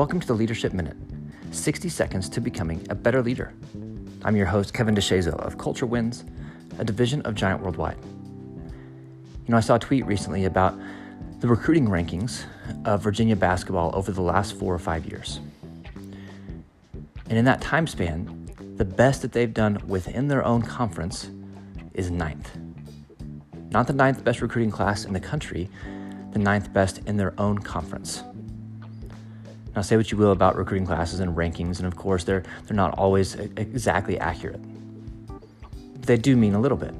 Welcome to the Leadership Minute 60 seconds to becoming a better leader. I'm your host, Kevin DeShazo of Culture Wins, a division of Giant Worldwide. You know, I saw a tweet recently about the recruiting rankings of Virginia basketball over the last four or five years. And in that time span, the best that they've done within their own conference is ninth. Not the ninth best recruiting class in the country, the ninth best in their own conference. Now, say what you will about recruiting classes and rankings, and of course, they're, they're not always exactly accurate. But they do mean a little bit.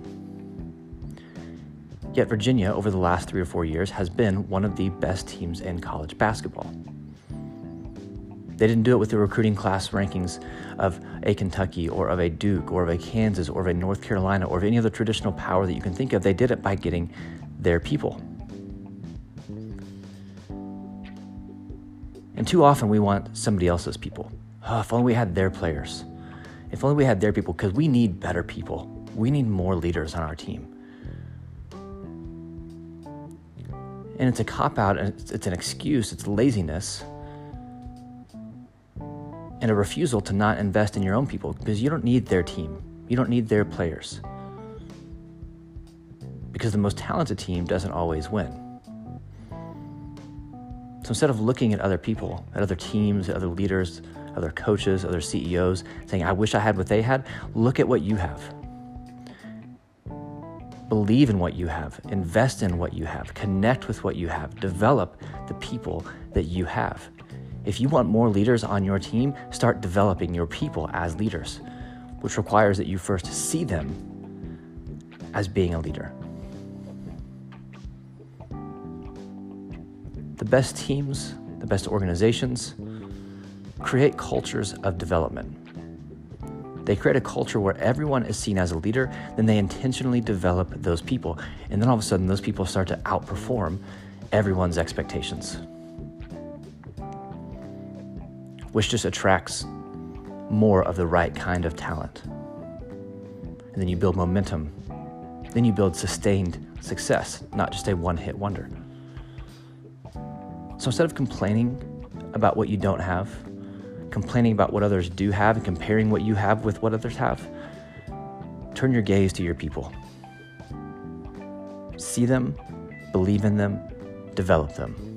Yet, Virginia, over the last three or four years, has been one of the best teams in college basketball. They didn't do it with the recruiting class rankings of a Kentucky or of a Duke or of a Kansas or of a North Carolina or of any other traditional power that you can think of. They did it by getting their people. And too often we want somebody else's people. Oh, if only we had their players. If only we had their people, because we need better people. We need more leaders on our team. And it's a cop out, it's, it's an excuse, it's laziness, and a refusal to not invest in your own people because you don't need their team. You don't need their players. Because the most talented team doesn't always win. So instead of looking at other people, at other teams, at other leaders, other coaches, other CEOs, saying, I wish I had what they had, look at what you have. Believe in what you have, invest in what you have, connect with what you have, develop the people that you have. If you want more leaders on your team, start developing your people as leaders, which requires that you first see them as being a leader. The best teams, the best organizations create cultures of development. They create a culture where everyone is seen as a leader, then they intentionally develop those people. And then all of a sudden, those people start to outperform everyone's expectations, which just attracts more of the right kind of talent. And then you build momentum. Then you build sustained success, not just a one hit wonder. So instead of complaining about what you don't have, complaining about what others do have, and comparing what you have with what others have, turn your gaze to your people. See them, believe in them, develop them.